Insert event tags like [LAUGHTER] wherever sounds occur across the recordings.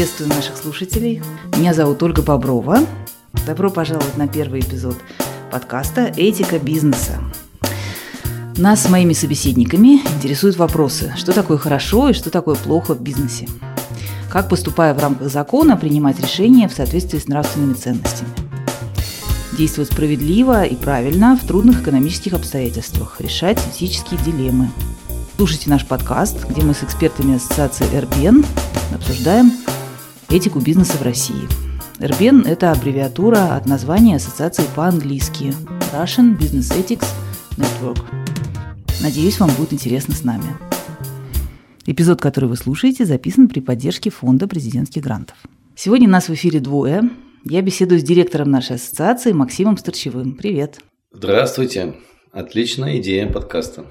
Приветствую наших слушателей. Меня зовут Ольга Боброва. Добро пожаловать на первый эпизод подкаста «Этика бизнеса». Нас с моими собеседниками интересуют вопросы, что такое хорошо и что такое плохо в бизнесе. Как, поступая в рамках закона, принимать решения в соответствии с нравственными ценностями. Действовать справедливо и правильно в трудных экономических обстоятельствах, решать этические дилеммы – Слушайте наш подкаст, где мы с экспертами ассоциации РБН обсуждаем этику бизнеса в России. РБН – это аббревиатура от названия ассоциации по-английски Russian Business Ethics Network. Надеюсь, вам будет интересно с нами. Эпизод, который вы слушаете, записан при поддержке Фонда президентских грантов. Сегодня нас в эфире двое. Я беседую с директором нашей ассоциации Максимом Старчевым. Привет. Здравствуйте. Отличная идея подкаста.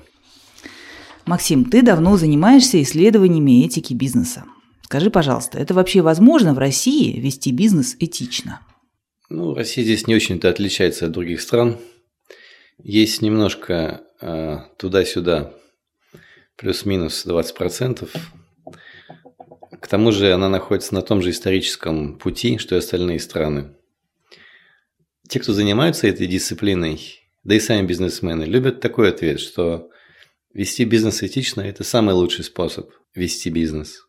Максим, ты давно занимаешься исследованиями этики бизнеса. Скажи, пожалуйста, это вообще возможно в России вести бизнес этично? Ну, Россия здесь не очень-то отличается от других стран. Есть немножко э, туда-сюда, плюс-минус 20%. К тому же она находится на том же историческом пути, что и остальные страны. Те, кто занимаются этой дисциплиной, да и сами бизнесмены, любят такой ответ, что Вести бизнес этично – это самый лучший способ вести бизнес.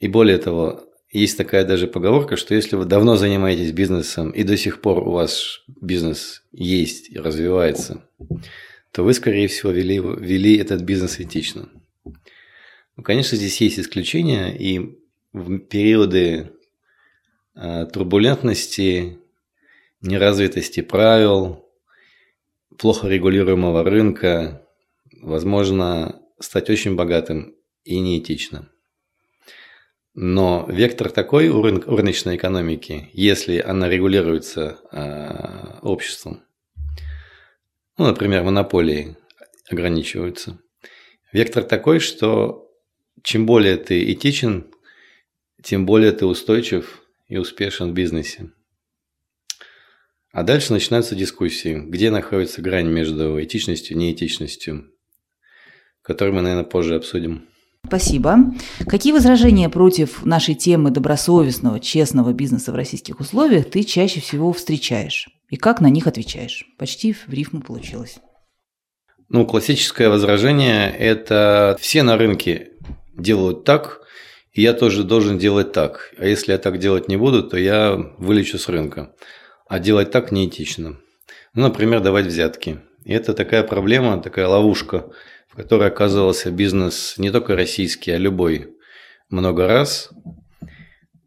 И более того, есть такая даже поговорка, что если вы давно занимаетесь бизнесом и до сих пор у вас бизнес есть и развивается, то вы, скорее всего, вели, вели этот бизнес этично. Ну, конечно, здесь есть исключения, и в периоды э, турбулентности, неразвитости правил, плохо регулируемого рынка, возможно стать очень богатым и неэтично. Но вектор такой у, рынок, у рыночной экономики, если она регулируется э, обществом, ну, например, монополии ограничиваются, вектор такой, что чем более ты этичен, тем более ты устойчив и успешен в бизнесе. А дальше начинаются дискуссии, где находится грань между этичностью и неэтичностью, который мы, наверное, позже обсудим. Спасибо. Какие возражения против нашей темы добросовестного, честного бизнеса в российских условиях ты чаще всего встречаешь? И как на них отвечаешь? Почти в рифму получилось. Ну, классическое возражение – это все на рынке делают так, и я тоже должен делать так. А если я так делать не буду, то я вылечу с рынка. А делать так неэтично. Ну, например, давать взятки. И это такая проблема, такая ловушка – которой оказывался бизнес не только российский, а любой много раз.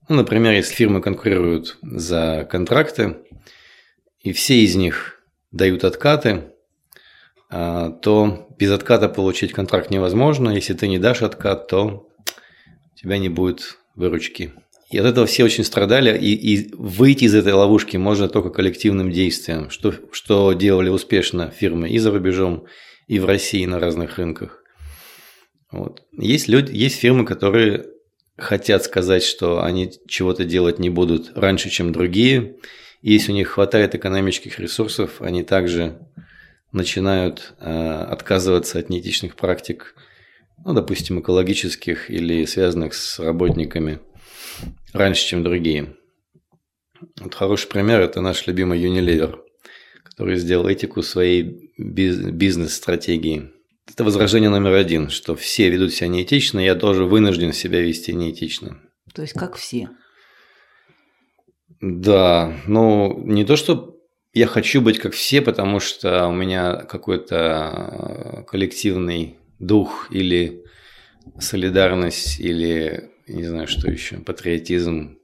Ну, например, если фирмы конкурируют за контракты, и все из них дают откаты, а, то без отката получить контракт невозможно. Если ты не дашь откат, то у тебя не будет выручки. И от этого все очень страдали, и, и выйти из этой ловушки можно только коллективным действием, что, что делали успешно фирмы и за рубежом, и в России на разных рынках. Вот. Есть, люди, есть фирмы, которые хотят сказать, что они чего-то делать не будут раньше, чем другие. И если у них хватает экономических ресурсов, они также начинают э, отказываться от неэтичных практик, ну, допустим, экологических или связанных с работниками раньше, чем другие. Вот хороший пример – это наш любимый Unilever – который сделал этику своей бизнес-стратегии. Это возражение номер один, что все ведут себя неэтично, я тоже вынужден себя вести неэтично. То есть как все? Да, ну не то, что я хочу быть как все, потому что у меня какой-то коллективный дух или солидарность, или не знаю, что еще, патриотизм.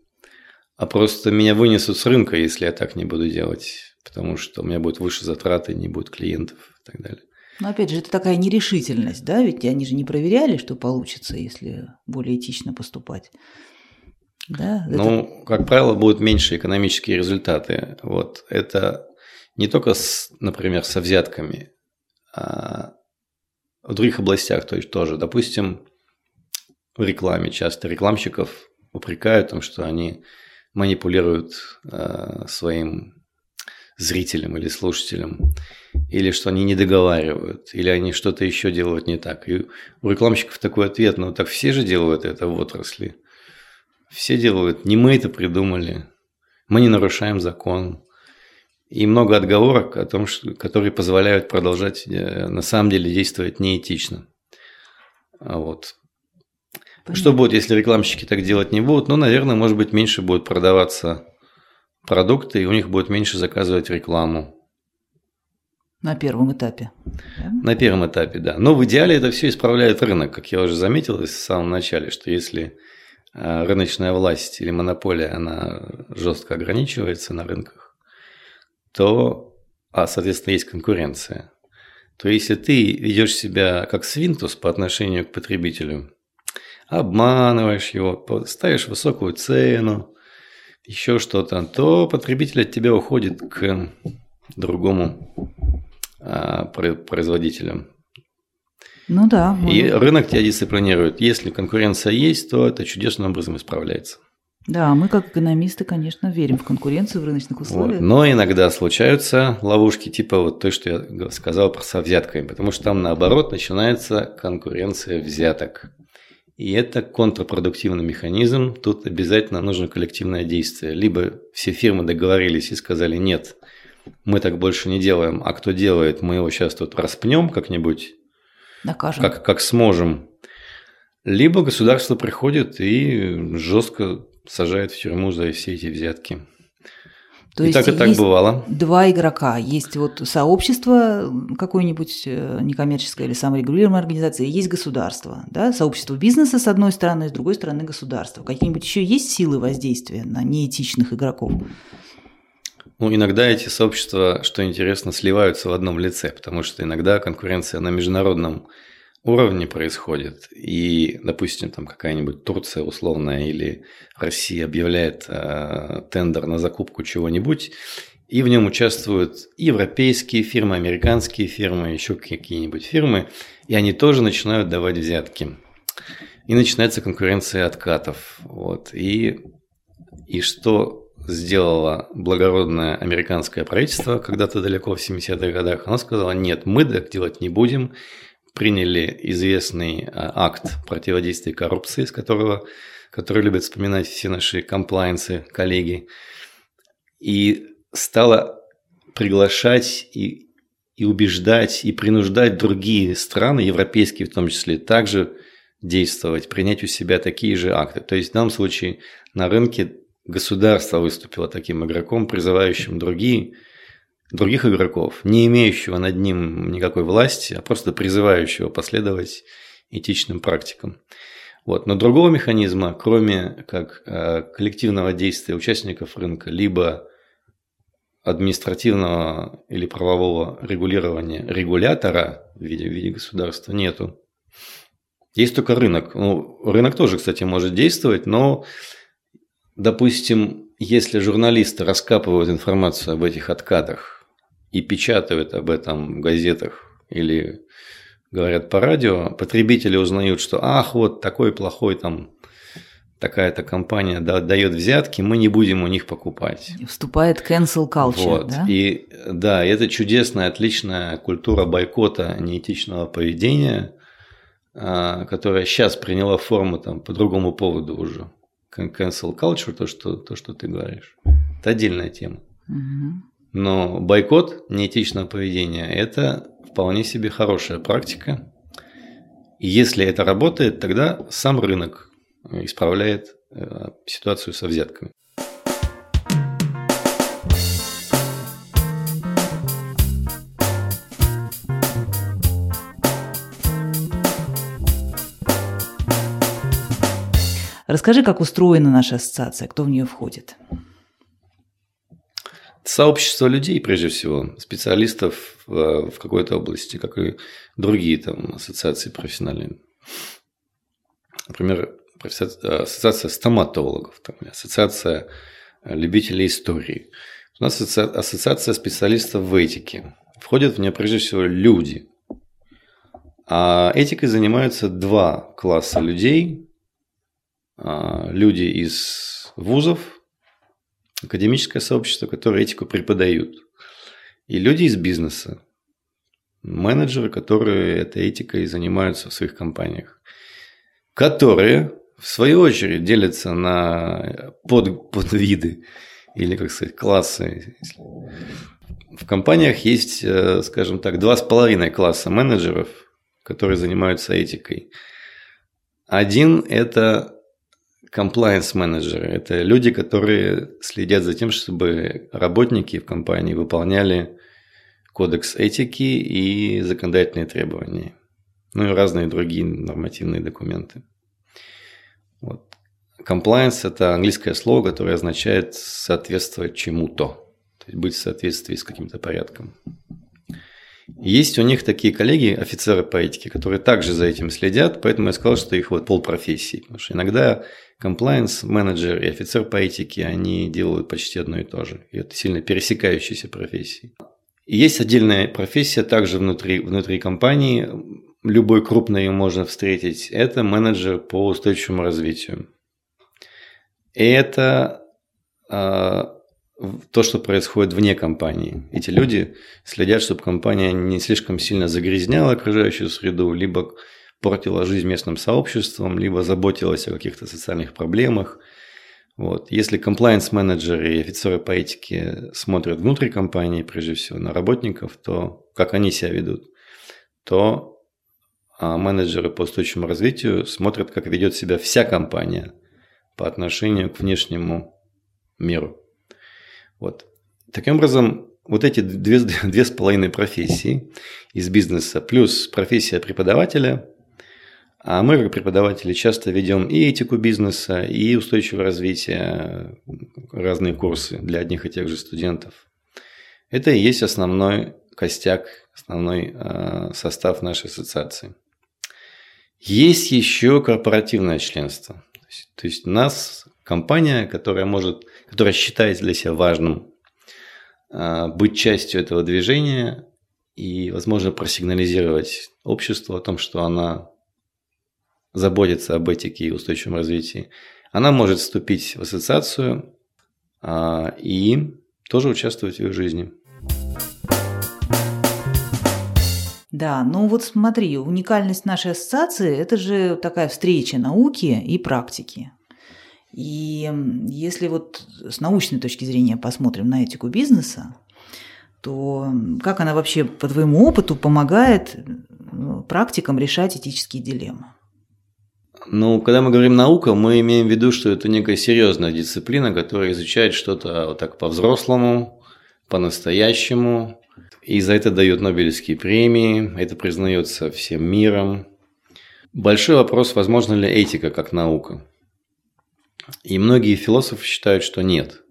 А просто меня вынесут с рынка, если я так не буду делать потому что у меня будет выше затраты, не будет клиентов и так далее. Но опять же, это такая нерешительность, да? Ведь они же не проверяли, что получится, если более этично поступать. Да, ну, это... как правило, будут меньше экономические результаты. Вот это не только, с, например, со взятками, а в других областях то есть тоже. Допустим, в рекламе часто рекламщиков упрекают в том, что они манипулируют э, своим зрителям или слушателям, или что они не договаривают, или они что-то еще делают не так. И у рекламщиков такой ответ, ну так все же делают это в отрасли. все делают, не мы это придумали, мы не нарушаем закон. И много отговорок, о том, что, которые позволяют продолжать э, на самом деле действовать неэтично. А вот. Понятно. Что будет, если рекламщики так делать не будут? Ну, наверное, может быть, меньше будет продаваться продукты, и у них будет меньше заказывать рекламу. На первом этапе. Да? На первом этапе, да. Но в идеале это все исправляет рынок, как я уже заметил в самом начале, что если а, рыночная власть или монополия, она жестко ограничивается на рынках, то, а, соответственно, есть конкуренция, то если ты ведешь себя как свинтус по отношению к потребителю, обманываешь его, ставишь высокую цену, еще что-то, то потребитель от тебя уходит к другому а, производителю. Ну да. И рынок тебя дисциплинирует. Если конкуренция есть, то это чудесным образом исправляется. Да, мы как экономисты, конечно, верим в конкуренцию в рыночных условиях. Вот. Но иногда случаются ловушки типа вот то, что я сказал про со взятками, потому что там наоборот начинается конкуренция взяток. И это контрпродуктивный механизм. Тут обязательно нужно коллективное действие. Либо все фирмы договорились и сказали нет, мы так больше не делаем, а кто делает, мы его сейчас тут распнем как-нибудь Накажем. Как, как сможем. Либо государство приходит и жестко сажает в тюрьму за все эти взятки. То и есть так и так бывало. Два игрока. Есть вот сообщество какое-нибудь э, некоммерческое или саморегулируемая организация, и есть государство. Да? Сообщество бизнеса с одной стороны, с другой стороны государство. Какие-нибудь еще есть силы воздействия на неэтичных игроков? Ну, иногда эти сообщества, что интересно, сливаются в одном лице, потому что иногда конкуренция на международном уровне происходит, и, допустим, там какая-нибудь Турция условная или Россия объявляет э, тендер на закупку чего-нибудь, и в нем участвуют европейские фирмы, американские фирмы, еще какие-нибудь фирмы, и они тоже начинают давать взятки. И начинается конкуренция откатов. Вот. И, и что сделало благородное американское правительство когда-то далеко в 70-х годах, оно сказало, нет, мы так делать не будем, приняли известный а, акт противодействия коррупции, с которого, который любят вспоминать все наши комплайенсы, коллеги, и стало приглашать и, и убеждать, и принуждать другие страны, европейские в том числе, также действовать, принять у себя такие же акты. То есть в данном случае на рынке государство выступило таким игроком, призывающим другие, других игроков, не имеющего над ним никакой власти, а просто призывающего последовать этичным практикам. Вот. Но другого механизма, кроме как э, коллективного действия участников рынка, либо административного или правового регулирования регулятора в виде, в виде государства нету. Есть только рынок. Ну, рынок тоже, кстати, может действовать, но Допустим, если журналисты раскапывают информацию об этих откатах и печатают об этом в газетах или говорят по радио, потребители узнают, что ах, вот такой плохой там такая-то компания дает взятки, мы не будем у них покупать. Вступает cancel culture, вот. да? И да, это чудесная, отличная культура бойкота неэтичного поведения, а, которая сейчас приняла форму там по другому поводу уже cancel culture, то, что, то, что ты говоришь, это отдельная тема. Но бойкот неэтичного поведения – это вполне себе хорошая практика. Если это работает, тогда сам рынок исправляет э, ситуацию со взятками. Расскажи, как устроена наша ассоциация, кто в нее входит? Сообщество людей, прежде всего, специалистов в, в какой-то области, как и другие там ассоциации профессиональные. Например, ассоциация стоматологов, там, ассоциация любителей истории. У нас ассоциация специалистов в этике. Входят в нее прежде всего люди. А этикой занимаются два класса людей, а, люди из вузов, академическое сообщество, которые этику преподают, и люди из бизнеса, менеджеры, которые этой этикой занимаются в своих компаниях, которые в свою очередь делятся на под, подвиды или, как сказать, классы. В компаниях есть, э, скажем так, два с половиной класса менеджеров, которые занимаются этикой. Один – это compliance менеджеры. Это люди, которые следят за тем, чтобы работники в компании выполняли кодекс этики и законодательные требования. Ну и разные другие нормативные документы. Вот. Compliance – это английское слово, которое означает соответствовать чему-то, то есть быть в соответствии с каким-то порядком. Есть у них такие коллеги, офицеры по этике, которые также за этим следят, поэтому я сказал, что их вот полпрофессии. Потому что иногда compliance менеджер и офицер по этике, они делают почти одно и то же. И это сильно пересекающиеся профессии. И есть отдельная профессия также внутри, внутри компании, любой крупный ее можно встретить, это менеджер по устойчивому развитию. И это а, то, что происходит вне компании. Эти люди следят, чтобы компания не слишком сильно загрязняла окружающую среду, либо портила жизнь местным сообществам, либо заботилась о каких-то социальных проблемах. Вот. Если комплайенс-менеджеры и офицеры по этике смотрят внутри компании, прежде всего, на работников, то как они себя ведут, то а менеджеры по устойчивому развитию смотрят, как ведет себя вся компания по отношению к внешнему миру. Вот. Таким образом, вот эти две, [LAUGHS] две с половиной профессии из бизнеса, плюс профессия преподавателя, а мы, как преподаватели, часто ведем и этику бизнеса, и устойчивое развитие, разные курсы для одних и тех же студентов. Это и есть основной костяк, основной э, состав нашей ассоциации. Есть еще корпоративное членство. То есть, то есть нас компания, которая может, которая считает для себя важным э, быть частью этого движения и, возможно, просигнализировать обществу о том, что она заботится об этике и устойчивом развитии, она может вступить в ассоциацию э, и тоже участвовать в ее жизни. Да, ну вот смотри, уникальность нашей ассоциации – это же такая встреча науки и практики. И если вот с научной точки зрения посмотрим на этику бизнеса, то как она вообще по твоему опыту помогает практикам решать этические дилеммы? Ну, когда мы говорим наука, мы имеем в виду, что это некая серьезная дисциплина, которая изучает что-то вот так по-взрослому, по-настоящему, и за это дают Нобелевские премии, это признается всем миром. Большой вопрос, возможно ли этика как наука. И многие философы считают, что нет.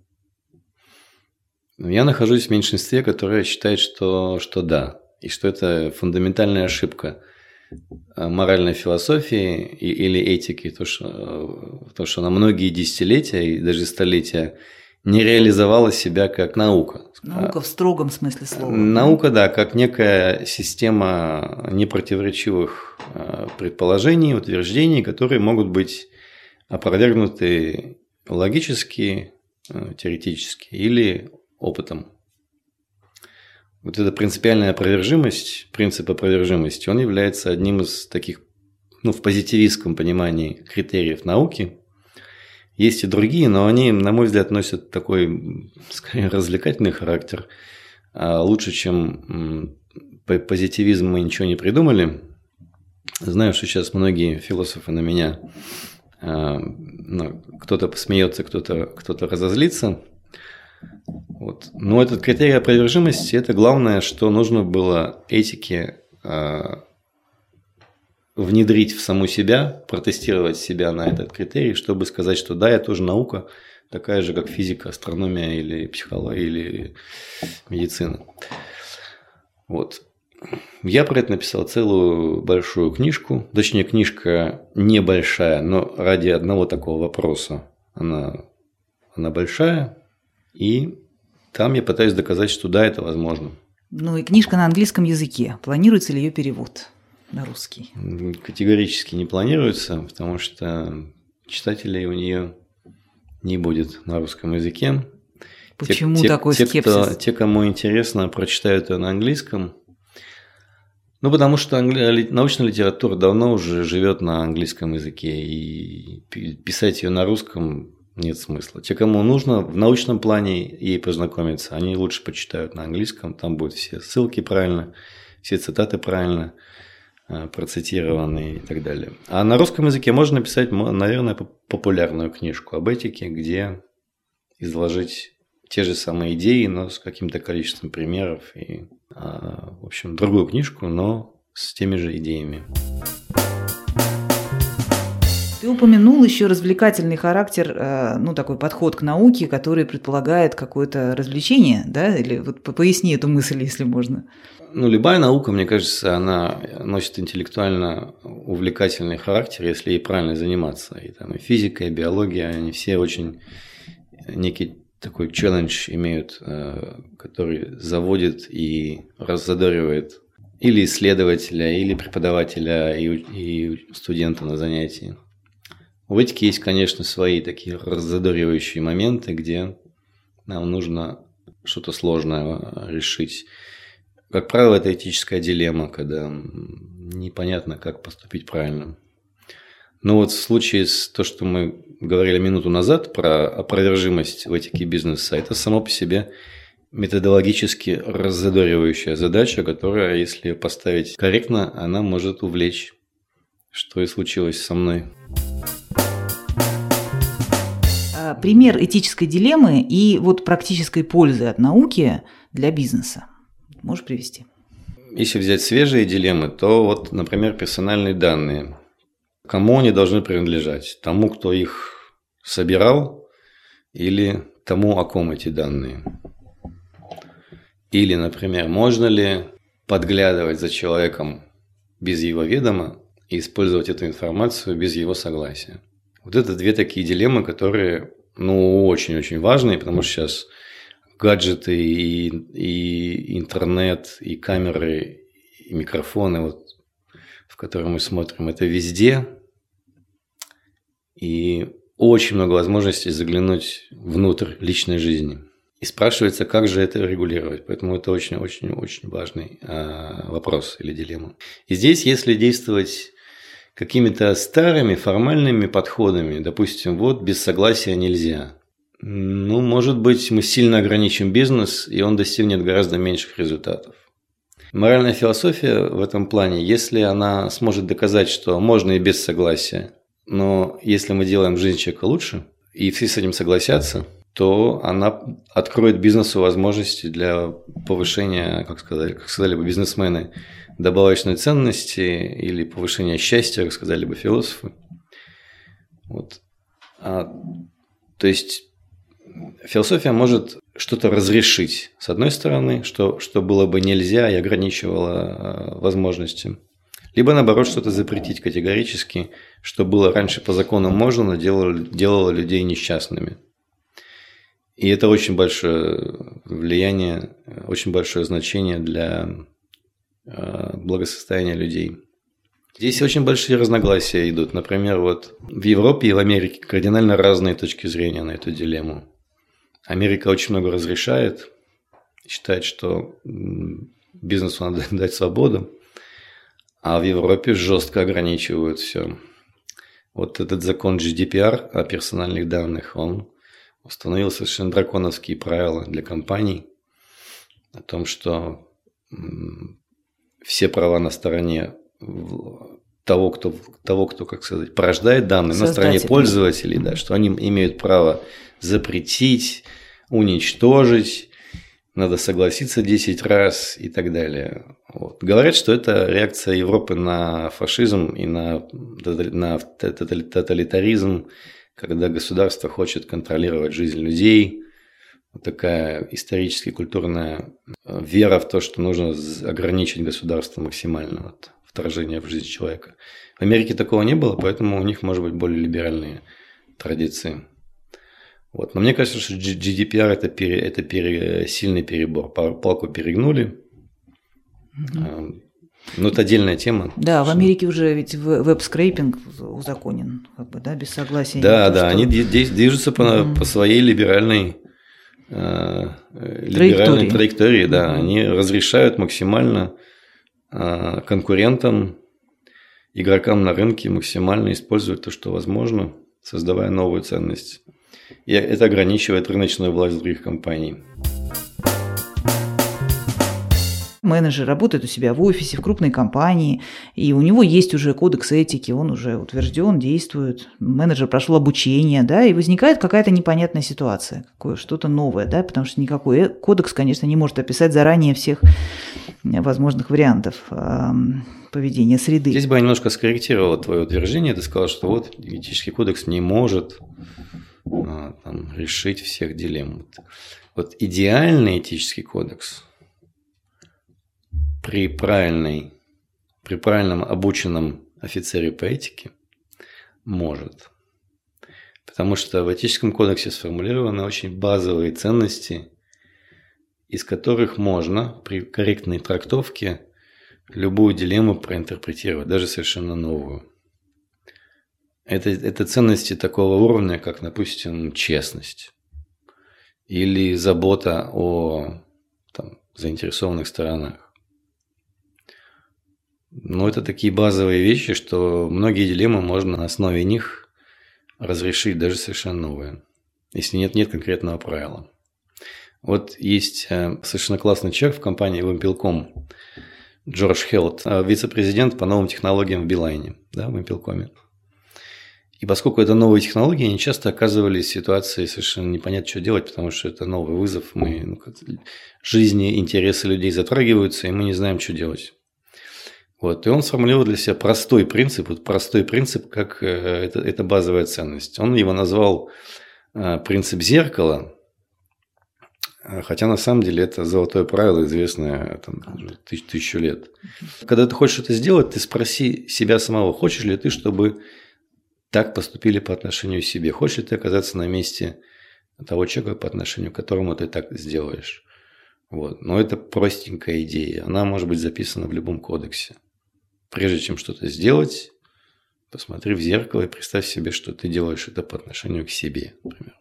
Но я нахожусь в меньшинстве, которое считает, что, что да, и что это фундаментальная ошибка моральной философии или этики, то что, то, что на многие десятилетия и даже столетия не реализовала себя как наука. Наука в строгом смысле слова. Наука, да, как некая система непротиворечивых э, предположений, утверждений, которые могут быть опровергнуты логически, э, теоретически или опытом. Вот эта принципиальная опровержимость, принцип опровержимости, он является одним из таких, ну, в позитивистском понимании критериев науки – есть и другие, но они, на мой взгляд, носят такой, скорее, развлекательный характер. А лучше, чем позитивизм мы ничего не придумали. Знаю, что сейчас многие философы на меня, ну, кто-то посмеется, кто-то кто разозлится. Вот. Но этот критерий опровержимости – это главное, что нужно было этике а, внедрить в саму себя, протестировать себя на этот критерий, чтобы сказать, что да, я тоже наука, такая же, как физика, астрономия или психология или медицина. Вот. Я про это написал целую большую книжку, точнее книжка небольшая, но ради одного такого вопроса она, она большая, и там я пытаюсь доказать, что да, это возможно. Ну и книжка на английском языке. Планируется ли ее перевод? на русский? Категорически не планируется, потому что читателей у нее не будет на русском языке. Почему те, такой те, скепсис? Кто, те, кому интересно, прочитают ее на английском. Ну, потому что англи... научная литература давно уже живет на английском языке, и писать ее на русском нет смысла. Те, кому нужно в научном плане ей познакомиться, они лучше почитают на английском, там будут все ссылки правильно, все цитаты правильно э, процитированы и так далее. А на русском языке можно написать, наверное, популярную книжку об этике, где изложить те же самые идеи, но с каким-то количеством примеров и, в общем, другую книжку, но с теми же идеями. Ты упомянул еще развлекательный характер, э, ну, такой подход к науке, который предполагает какое-то развлечение, да? Или вот поясни эту мысль, если можно. Ну, любая наука, мне кажется, она носит интеллектуально увлекательный характер, если ей правильно заниматься. И там и физика, и биология, они все очень некий такой челлендж имеют, э, который заводит и раззадоривает или исследователя, или преподавателя и, и студента на занятии. В этике есть, конечно, свои такие раззадоривающие моменты, где нам нужно что-то сложное решить. Как правило, это этическая дилемма, когда непонятно, как поступить правильно. Но вот в случае с то, что мы говорили минуту назад про опровержимость в этике бизнеса, это само по себе методологически раззадоривающая задача, которая, если поставить корректно, она может увлечь, что и случилось со мной. А, пример этической дилеммы и вот практической пользы от науки для бизнеса. Можешь привести? Если взять свежие дилеммы, то вот, например, персональные данные. Кому они должны принадлежать? Тому, кто их собирал, или тому, о ком эти данные? Или, например, можно ли подглядывать за человеком без его ведома и использовать эту информацию без его согласия? Вот это две такие дилеммы, которые, ну, очень-очень важные, потому что сейчас гаджеты и, и интернет, и камеры, и микрофоны, вот, в которые мы смотрим, это везде. И очень много возможностей заглянуть внутрь личной жизни. И спрашивается, как же это регулировать. Поэтому это очень-очень-очень важный э, вопрос или дилемма. И здесь, если действовать какими-то старыми формальными подходами, допустим, вот без согласия нельзя. Ну, может быть, мы сильно ограничим бизнес, и он достигнет гораздо меньших результатов. Моральная философия в этом плане, если она сможет доказать, что можно и без согласия, но если мы делаем жизнь человека лучше, и все с этим согласятся, то она откроет бизнесу возможности для повышения, как сказали, как сказали бы бизнесмены, добавочной ценности или повышения счастья, как сказали бы философы. Вот. А, то есть философия может что-то разрешить, с одной стороны, что, что было бы нельзя и ограничивало а, возможности либо наоборот что-то запретить категорически, что было раньше по закону можно, но делало, делало людей несчастными. И это очень большое влияние, очень большое значение для э, благосостояния людей. Здесь очень большие разногласия идут. Например, вот в Европе и в Америке кардинально разные точки зрения на эту дилемму. Америка очень много разрешает, считает, что бизнесу надо [LAUGHS] дать свободу. А в Европе жестко ограничивают все. Вот этот закон GDPR о персональных данных, он установил совершенно драконовские правила для компаний о том, что все права на стороне того, кто, того, кто как сказать, порождает данные, на стороне пользователей, да, что они имеют право запретить, уничтожить, надо согласиться 10 раз и так далее. Вот. Говорят, что это реакция Европы на фашизм и на, на тоталитаризм, когда государство хочет контролировать жизнь людей. Вот такая исторически культурная э, вера в то, что нужно ограничить государство максимально вот, вторжение в жизнь человека. В Америке такого не было, поэтому у них, может быть, более либеральные традиции. Вот. Но мне кажется, что GDPR это, пере, это пере, сильный перебор. Палку перегнули. Угу. Ну, это отдельная тема. Да, в Америке уже ведь веб-скрейпинг узаконен, как бы, да, без согласия. Да, да, что... они движутся по, по своей либеральной, э, либеральной траектории, траектории да, они разрешают максимально а, конкурентам, игрокам на рынке максимально использовать то, что возможно, создавая новую ценность. И это ограничивает рыночную власть других компаний. Менеджер работает у себя в офисе, в крупной компании, и у него есть уже кодекс этики, он уже утвержден, действует, менеджер прошел обучение, да, и возникает какая-то непонятная ситуация, какое что-то новое, да, потому что никакой э, кодекс, конечно, не может описать заранее всех возможных вариантов поведения среды. Здесь бы я немножко скорректировала твое утверждение, ты сказал, что вот этический кодекс не может а, там, решить всех дилемм. Вот идеальный этический кодекс при правильной, при правильном обученном офицере по этике может. Потому что в этическом кодексе сформулированы очень базовые ценности, из которых можно при корректной трактовке любую дилемму проинтерпретировать, даже совершенно новую. Это, это ценности такого уровня, как, допустим, честность или забота о там, заинтересованных сторонах. Ну, это такие базовые вещи, что многие дилеммы можно на основе них разрешить даже совершенно новые, если нет, нет конкретного правила. Вот есть э, совершенно классный человек в компании Wimpel.com, Джордж Хелт, э, вице-президент по новым технологиям в Билайне, да, в Wimpel.com. И поскольку это новые технологии, они часто оказывались в ситуации совершенно непонятно, что делать, потому что это новый вызов, мы, ну, жизни, интересы людей затрагиваются, и мы не знаем, что делать. Вот, и он сформулировал для себя простой принцип, вот простой принцип, как э, это, это базовая ценность. Он его назвал э, принцип зеркала, э, хотя на самом деле это золотое правило, известное там, тысяч, тысячу лет. Когда ты хочешь это сделать, ты спроси себя самого, хочешь ли ты, чтобы так поступили по отношению к себе, хочешь ли ты оказаться на месте того человека, по отношению к которому ты так сделаешь. Вот. Но это простенькая идея, она может быть записана в любом кодексе прежде чем что-то сделать, посмотри в зеркало и представь себе, что ты делаешь это по отношению к себе, например.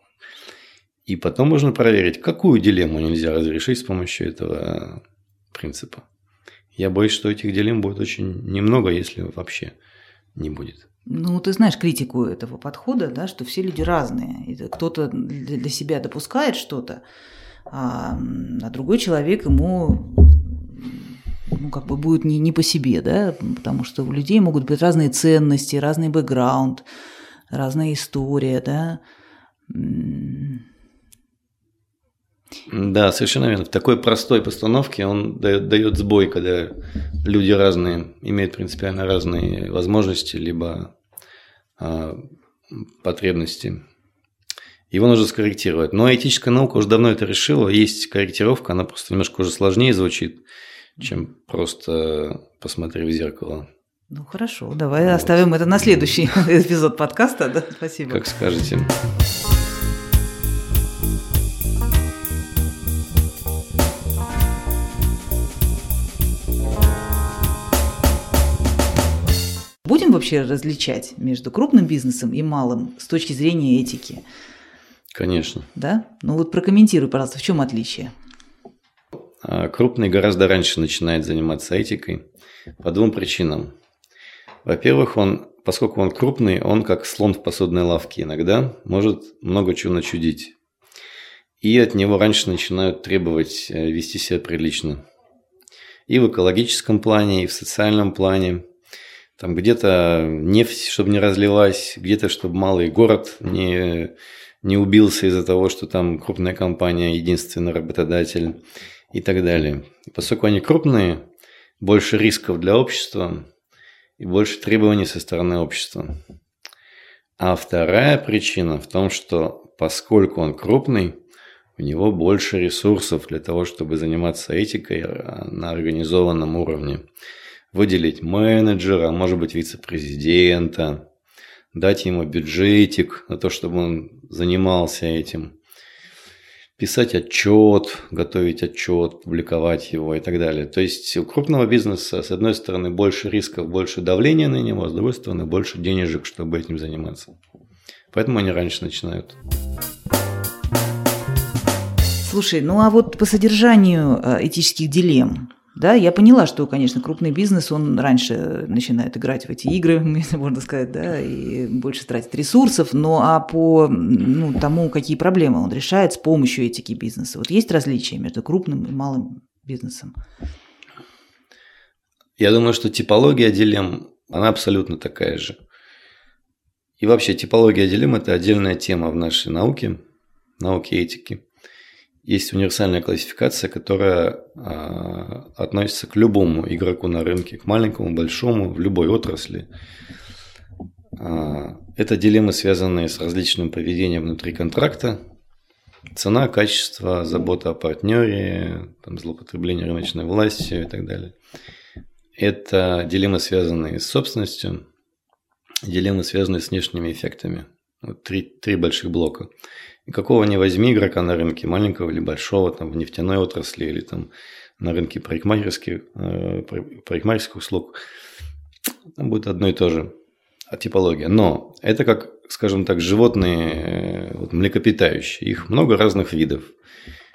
И потом можно проверить, какую дилемму нельзя разрешить с помощью этого принципа. Я боюсь, что этих дилемм будет очень немного, если вообще не будет. Ну, ты знаешь критику этого подхода, да, что все люди разные. Кто-то для себя допускает что-то, а, а другой человек ему ну, как бы будет не, не по себе, да, потому что у людей могут быть разные ценности, разный бэкграунд, разная история, да. Да, совершенно верно. В такой простой постановке он дает, дает сбой, когда люди разные, имеют принципиально разные возможности, либо а, потребности. Его нужно скорректировать. Но этическая наука уже давно это решила. Есть корректировка, она просто немножко уже сложнее звучит чем просто посмотри в зеркало. Ну хорошо, давай вот. оставим это на следующий [LAUGHS] эпизод подкаста. Да? Спасибо. Как скажете. Будем вообще различать между крупным бизнесом и малым с точки зрения этики? Конечно. Да? Ну вот прокомментируй, пожалуйста, в чем отличие? А крупный гораздо раньше начинает заниматься этикой по двум причинам. Во-первых, он, поскольку он крупный, он как слон в посудной лавке иногда может много чего начудить. И от него раньше начинают требовать э, вести себя прилично. И в экологическом плане, и в социальном плане. Там где-то нефть, чтобы не разлилась, где-то, чтобы малый город не, не убился из-за того, что там крупная компания единственный работодатель и так далее. И поскольку они крупные, больше рисков для общества и больше требований со стороны общества. А вторая причина в том, что поскольку он крупный, у него больше ресурсов для того, чтобы заниматься этикой а, на организованном уровне. Выделить менеджера, может быть, вице-президента, дать ему бюджетик на то, чтобы он занимался этим писать отчет, готовить отчет, публиковать его и так далее. То есть у крупного бизнеса, с одной стороны, больше рисков, больше давления на него, а с другой стороны, больше денежек, чтобы этим заниматься. Поэтому они раньше начинают. Слушай, ну а вот по содержанию э, этических дилемм, Да, я поняла, что, конечно, крупный бизнес, он раньше начинает играть в эти игры, [LAUGHS] можно сказать, да, и больше тратит ресурсов, но а по ну, тому, какие проблемы он решает с помощью этики бизнеса. Вот есть различия между крупным и малым бизнесом? Я думаю, что типология дилемм, она абсолютно такая же. И вообще типология дилемм – это отдельная тема в нашей науке, науке этики есть универсальная классификация, которая э, относится к любому игроку на рынке, к маленькому, большому, в любой отрасли. Э, это дилеммы, связанные с различным поведением внутри контракта, цена, качество, забота о партнере, там, злоупотребление рыночной властью и так далее. Это дилеммы, связанные с собственностью, дилеммы, связанные с внешними эффектами. Вот три, три больших блока. И какого ни возьми игрока на рынке, маленького или большого, там, в нефтяной отрасли или там на рынке парикмахерских, э, парикмахерских услуг, там будет одно и то же а типология. Но это как, скажем так, животные э, вот, млекопитающие. Их много разных видов.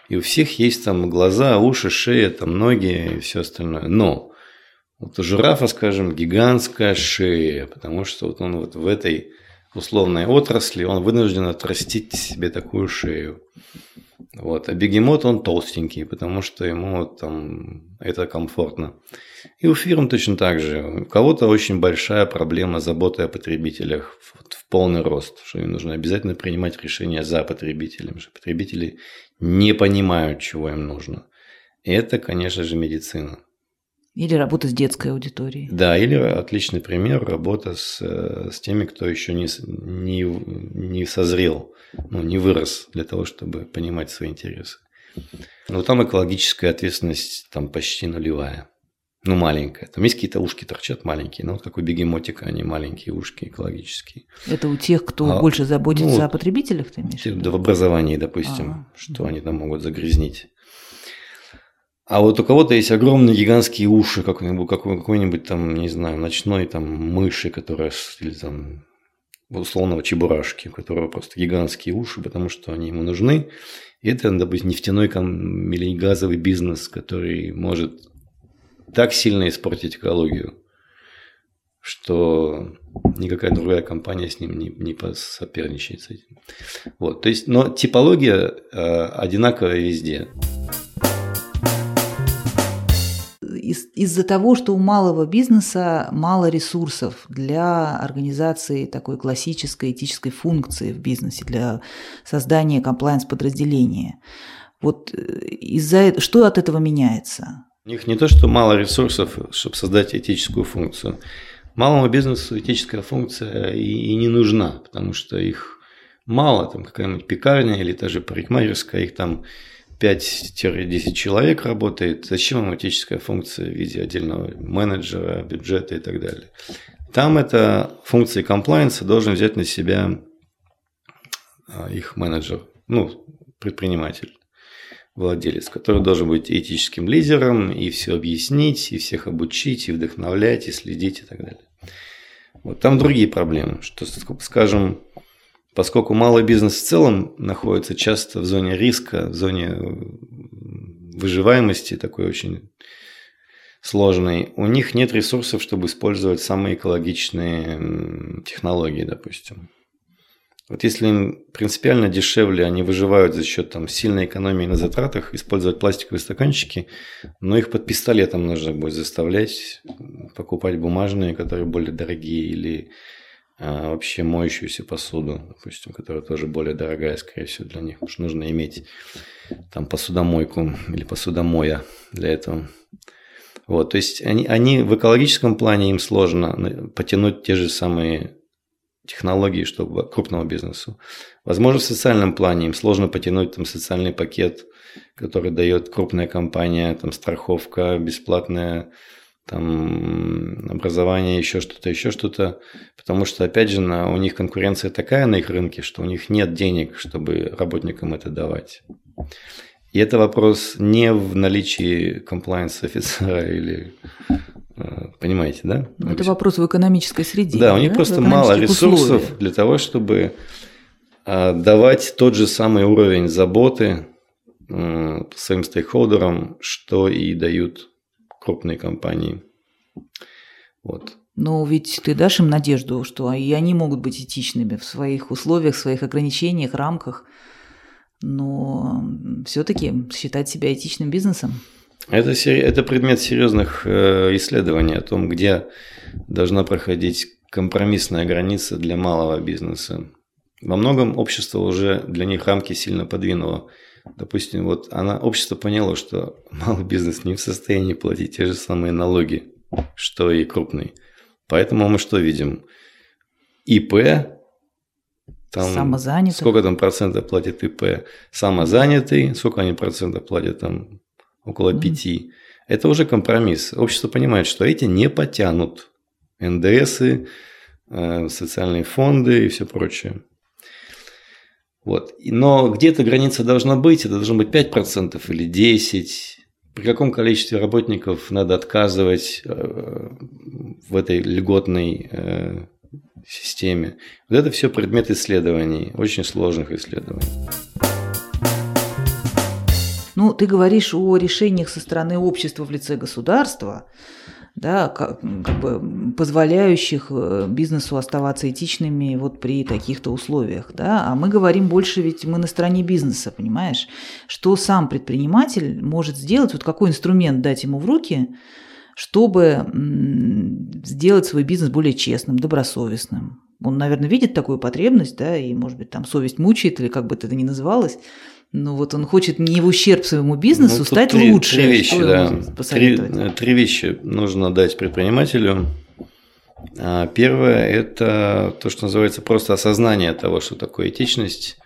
И у всех есть там глаза, уши, шея, там ноги и все остальное. Но вот у жирафа, скажем, гигантская шея, потому что вот он вот в этой условной отрасли, он вынужден отрастить себе такую шею. Вот. А бегемот он толстенький, потому что ему там это комфортно. И у фирм точно так же. У кого-то очень большая проблема заботы о потребителях в, в полный рост, что им нужно обязательно принимать решения за потребителем, что потребители не понимают, чего им нужно. И это, конечно же, медицина. Или работа с детской аудиторией. Да, или отличный пример работа с, э, с теми, кто еще не, не, не созрел, ну, не вырос для того, чтобы понимать свои интересы. Но там экологическая ответственность там почти нулевая. Ну, маленькая. Там есть какие-то ушки торчат маленькие, но вот как у бегемотика, они маленькие ушки экологические. Это у тех, кто а, больше заботится ну, о потребителях, ты имеешь в виду? В образовании, допустим, а, что да. они там могут загрязнить. А вот у кого-то есть огромные гигантские уши, как-нибудь, какой-нибудь там, не знаю, ночной там мыши, которая, или там условного чебурашки, у которого просто гигантские уши, потому что они ему нужны. И это, допустим, нефтяной или газовый бизнес, который может так сильно испортить экологию, что никакая другая компания с ним не, не посоперничает с этим. Вот, то есть, но типология э, одинаковая везде. Из- из-за того, что у малого бизнеса мало ресурсов для организации такой классической этической функции в бизнесе, для создания комплайенс-подразделения. Вот э, из-за что от этого меняется? У них не то, что мало ресурсов, чтобы создать этическую функцию. Малому бизнесу этическая функция и, и не нужна, потому что их мало, там какая-нибудь пекарня или даже парикмахерская, их там 5-10 человек работает, зачем им этическая функция в виде отдельного менеджера, бюджета и так далее. Там это функции комплайенса должен взять на себя а, их менеджер, ну, предприниматель, владелец, который должен быть этическим лидером и все объяснить, и всех обучить, и вдохновлять, и следить и так далее. Вот там другие проблемы, что, скажем, Поскольку малый бизнес в целом находится часто в зоне риска, в зоне выживаемости такой очень сложной, у них нет ресурсов, чтобы использовать самые экологичные технологии, допустим. Вот если им принципиально дешевле, они выживают за счет там, сильной экономии на затратах, использовать пластиковые стаканчики, но их под пистолетом нужно будет заставлять покупать бумажные, которые более дорогие, или а, вообще моющуюся посуду, допустим, которая тоже более дорогая, скорее всего, для них, потому что нужно иметь там посудомойку или посудомоя для этого. Вот, то есть они, они в экологическом плане им сложно потянуть те же самые технологии, чтобы крупному бизнесу. Возможно, в социальном плане им сложно потянуть там социальный пакет, который дает крупная компания, там страховка, бесплатная там образование, еще что-то, еще что-то, потому что, опять же, на, у них конкуренция такая на их рынке, что у них нет денег, чтобы работникам это давать. И это вопрос не в наличии комплайенс офицера [LAUGHS] или э, Понимаете, да? Ну, это вопрос в экономической среде. Да, у них да? просто мало ресурсов условиях. для того, чтобы э, давать тот же самый уровень заботы своим стейкхолдерам, что и дают крупные компании. Вот. Но ведь ты дашь им надежду, что и они могут быть этичными в своих условиях, в своих ограничениях, рамках, но все-таки считать себя этичным бизнесом. Это, это предмет серьезных э, исследований о том, где должна проходить компромиссная граница для малого бизнеса. Во многом общество уже для них рамки сильно подвинуло. Допустим, вот она, общество поняло, что малый бизнес не в состоянии платить те же самые налоги, что и крупный. Поэтому мы что видим? ИП, там Самозанятых. сколько там процентов платит ИП, самозанятый, сколько они процентов платят там, около пяти. Mm-hmm. Это уже компромисс. Общество понимает, что эти не потянут НДСы, э, социальные фонды и все прочее. Вот. Но где-то граница должна быть, это должно быть 5% или 10%. При каком количестве работников надо отказывать э, в этой льготной э, системе. Вот это все предмет исследований, очень сложных исследований. Ну, ты говоришь о решениях со стороны общества в лице государства, да, как, как бы позволяющих э, бизнесу оставаться этичными вот при таких-то условиях, да, а мы говорим больше, ведь мы на стороне бизнеса, понимаешь, что сам предприниматель может сделать, вот какой инструмент дать ему в руки, чтобы сделать свой бизнес более честным, добросовестным. Он, наверное, видит такую потребность, да, и, может быть, там совесть мучает, или как бы это ни называлось, но вот он хочет не в ущерб своему бизнесу ну, стать три, лучше. Три вещи, Что да. Три, три вещи нужно дать предпринимателю. А, первое – это то, что называется просто осознание того, что такое этичность.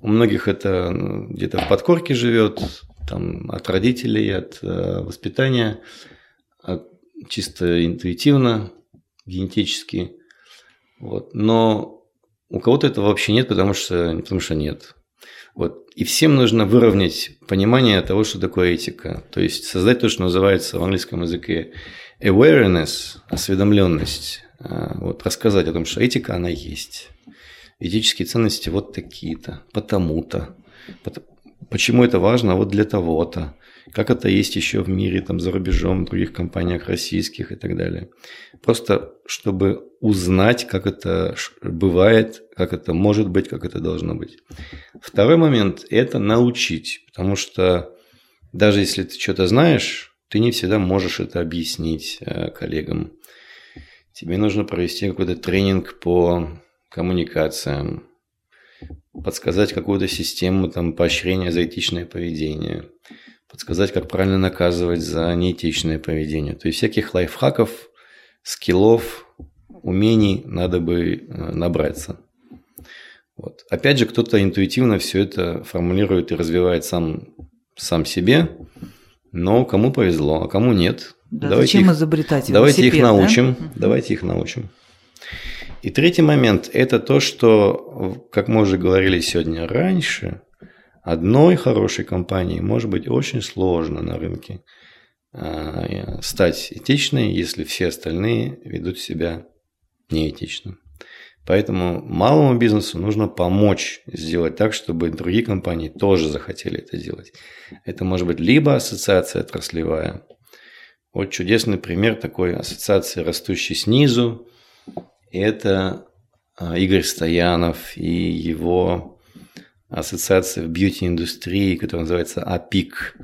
У многих это ну, где-то в подкорке живет, там, от родителей, от э, воспитания, от, чисто интуитивно, генетически. Вот. Но у кого-то этого вообще нет, потому что, потому что нет. Вот. И всем нужно выровнять понимание того, что такое этика. То есть создать то, что называется в английском языке awareness, осведомленность. А, вот, рассказать о том, что этика, она есть. Этические ценности вот такие-то, потому-то. Почему это важно? Вот для того-то как это есть еще в мире, там, за рубежом, в других компаниях российских и так далее. Просто чтобы узнать, как это бывает, как это может быть, как это должно быть. Второй момент – это научить, потому что даже если ты что-то знаешь, ты не всегда можешь это объяснить э, коллегам. Тебе нужно провести какой-то тренинг по коммуникациям, подсказать какую-то систему там, поощрения за этичное поведение – подсказать, как правильно наказывать за неэтичное поведение. То есть всяких лайфхаков, скиллов, умений надо бы э, набраться. Вот. Опять же, кто-то интуитивно все это формулирует и развивает сам, сам себе, но кому повезло, а кому нет. Да, давайте зачем их, изобретать Давайте их научим. Да? Давайте их научим. И третий момент – это то, что, как мы уже говорили сегодня раньше, одной хорошей компании может быть очень сложно на рынке а, стать этичной, если все остальные ведут себя неэтично. Поэтому малому бизнесу нужно помочь сделать так, чтобы другие компании тоже захотели это делать. Это может быть либо ассоциация отраслевая. Вот чудесный пример такой ассоциации, растущей снизу. Это а, Игорь Стоянов и его ассоциация в бьюти-индустрии, которая называется АПИК,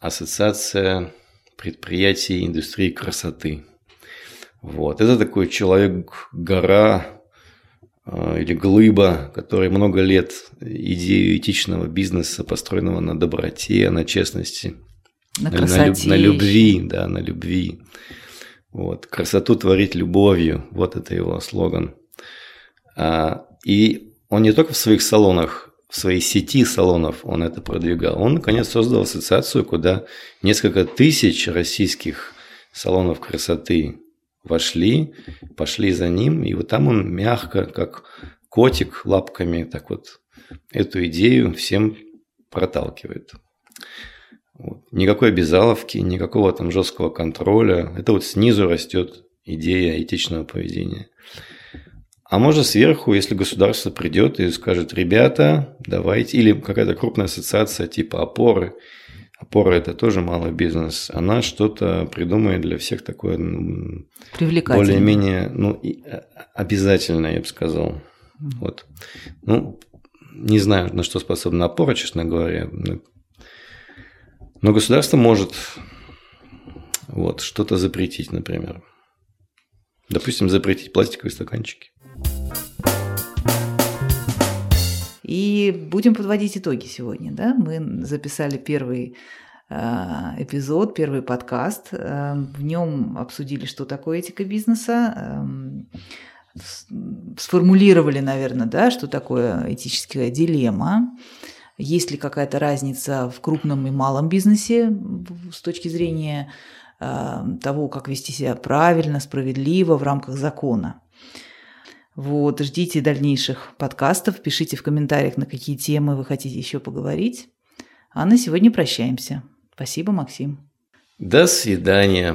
Ассоциация предприятий индустрии красоты. Вот. Это такой человек-гора э, или глыба, который много лет идею этичного бизнеса, построенного на доброте, на честности, на, красоте. на, на любви, да, на любви. Вот. Красоту творить любовью, вот это его слоган. А, и он не только в своих салонах в своей сети салонов он это продвигал. Он, наконец, создал ассоциацию, куда несколько тысяч российских салонов красоты вошли, пошли за ним, и вот там он мягко, как котик лапками, так вот эту идею всем проталкивает. Вот. Никакой обязаловки, никакого там жесткого контроля. Это вот снизу растет идея этичного поведения. А может сверху, если государство придет и скажет, ребята, давайте, или какая-то крупная ассоциация типа опоры, опора это тоже малый бизнес, она что-то придумает для всех такое более-менее ну, а, обязательное, я бы сказал. Mm-hmm. Вот. Ну, не знаю, на что способна опора, честно говоря. Но государство может вот, что-то запретить, например. Допустим, запретить пластиковые стаканчики. И будем подводить итоги сегодня. Да? Мы записали первый э, эпизод, первый подкаст. Э, в нем обсудили, что такое этика бизнеса, эм, сформулировали, наверное, да, что такое этическая дилемма, есть ли какая-то разница в крупном и малом бизнесе с точки зрения э, того, как вести себя правильно, справедливо в рамках закона. Вот, ждите дальнейших подкастов, пишите в комментариях, на какие темы вы хотите еще поговорить. А на сегодня прощаемся. Спасибо, Максим. До свидания.